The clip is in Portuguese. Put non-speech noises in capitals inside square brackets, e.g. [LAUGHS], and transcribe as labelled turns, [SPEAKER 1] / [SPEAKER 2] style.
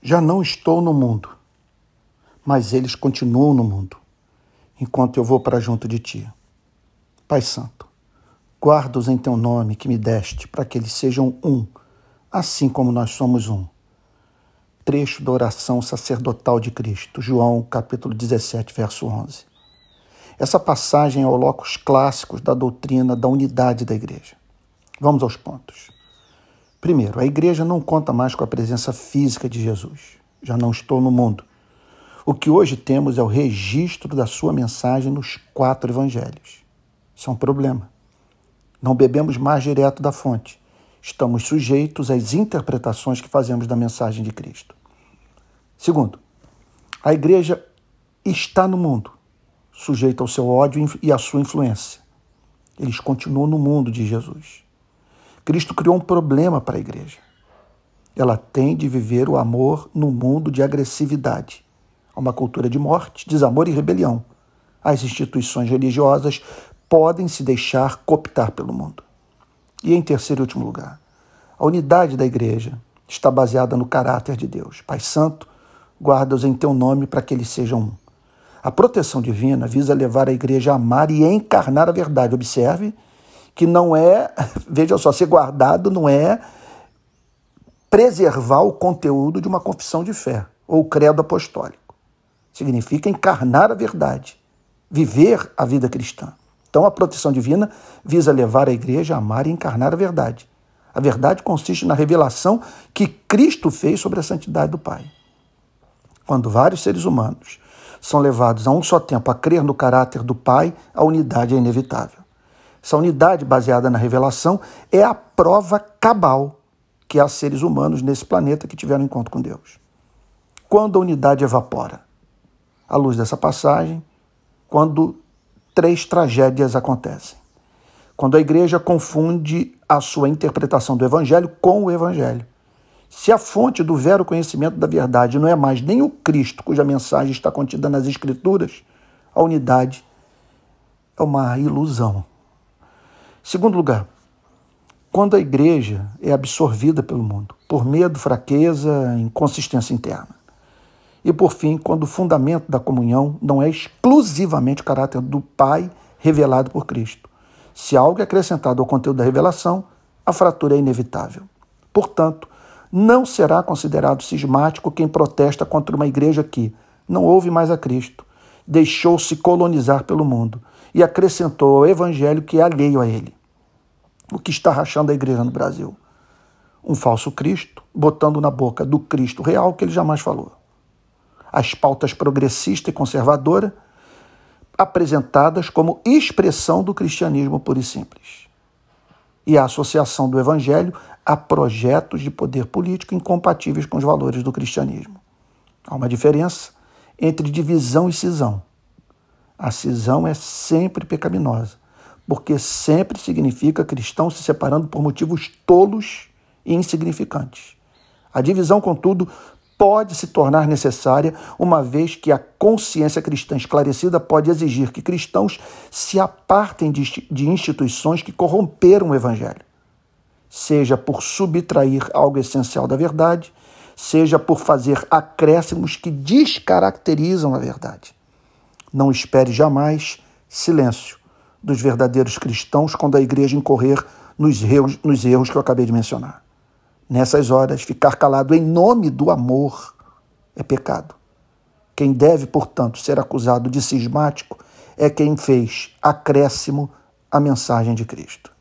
[SPEAKER 1] Já não estou no mundo, mas eles continuam no mundo, enquanto eu vou para junto de ti. Pai Santo, guarda-os em teu nome que me deste, para que eles sejam um, assim como nós somos um. Trecho da oração sacerdotal de Cristo, João capítulo 17, verso 11. Essa passagem é o locus clássicos da doutrina da unidade da igreja. Vamos aos pontos. Primeiro, a igreja não conta mais com a presença física de Jesus. Já não estou no mundo. O que hoje temos é o registro da sua mensagem nos quatro evangelhos. Isso é um problema. Não bebemos mais direto da fonte. Estamos sujeitos às interpretações que fazemos da mensagem de Cristo. Segundo, a igreja está no mundo, sujeita ao seu ódio e à sua influência. Eles continuam no mundo de Jesus. Cristo criou um problema para a igreja. Ela tem de viver o amor no mundo de agressividade. Há uma cultura de morte, desamor e rebelião. As instituições religiosas podem se deixar cooptar pelo mundo. E em terceiro e último lugar, a unidade da igreja está baseada no caráter de Deus. Pai Santo, guarda-os em teu nome para que eles sejam um. A proteção divina visa levar a igreja a amar e encarnar a verdade. Observe que não é, [LAUGHS] veja só, ser guardado não é preservar o conteúdo de uma confissão de fé ou credo apostólico. Significa encarnar a verdade, viver a vida cristã. Então a proteção divina visa levar a igreja a amar e encarnar a verdade. A verdade consiste na revelação que Cristo fez sobre a santidade do Pai. Quando vários seres humanos são levados a um só tempo a crer no caráter do Pai, a unidade é inevitável. Essa unidade baseada na revelação é a prova cabal que há seres humanos nesse planeta que tiveram encontro com Deus. Quando a unidade evapora? À luz dessa passagem, quando três tragédias acontecem. Quando a igreja confunde a sua interpretação do evangelho com o evangelho. Se a fonte do vero conhecimento da verdade não é mais nem o Cristo, cuja mensagem está contida nas Escrituras, a unidade é uma ilusão. Segundo lugar, quando a igreja é absorvida pelo mundo, por medo, fraqueza, inconsistência interna. E por fim, quando o fundamento da comunhão não é exclusivamente o caráter do Pai revelado por Cristo. Se algo é acrescentado ao conteúdo da revelação, a fratura é inevitável. Portanto, não será considerado cismático quem protesta contra uma igreja que não ouve mais a Cristo, deixou-se colonizar pelo mundo e acrescentou ao evangelho que é alheio a ele o que está rachando a igreja no Brasil. Um falso Cristo, botando na boca do Cristo real que ele jamais falou. As pautas progressista e conservadora apresentadas como expressão do cristianismo puro e simples. E a associação do evangelho a projetos de poder político incompatíveis com os valores do cristianismo. Há uma diferença entre divisão e cisão. A cisão é sempre pecaminosa porque sempre significa cristão se separando por motivos tolos e insignificantes. A divisão, contudo, pode se tornar necessária, uma vez que a consciência cristã esclarecida pode exigir que cristãos se apartem de instituições que corromperam o Evangelho, seja por subtrair algo essencial da verdade, seja por fazer acréscimos que descaracterizam a verdade. Não espere jamais silêncio dos verdadeiros cristãos quando a igreja incorrer nos erros, nos erros que eu acabei de mencionar. Nessas horas, ficar calado em nome do amor é pecado. Quem deve, portanto, ser acusado de cismático é quem fez acréscimo à mensagem de Cristo.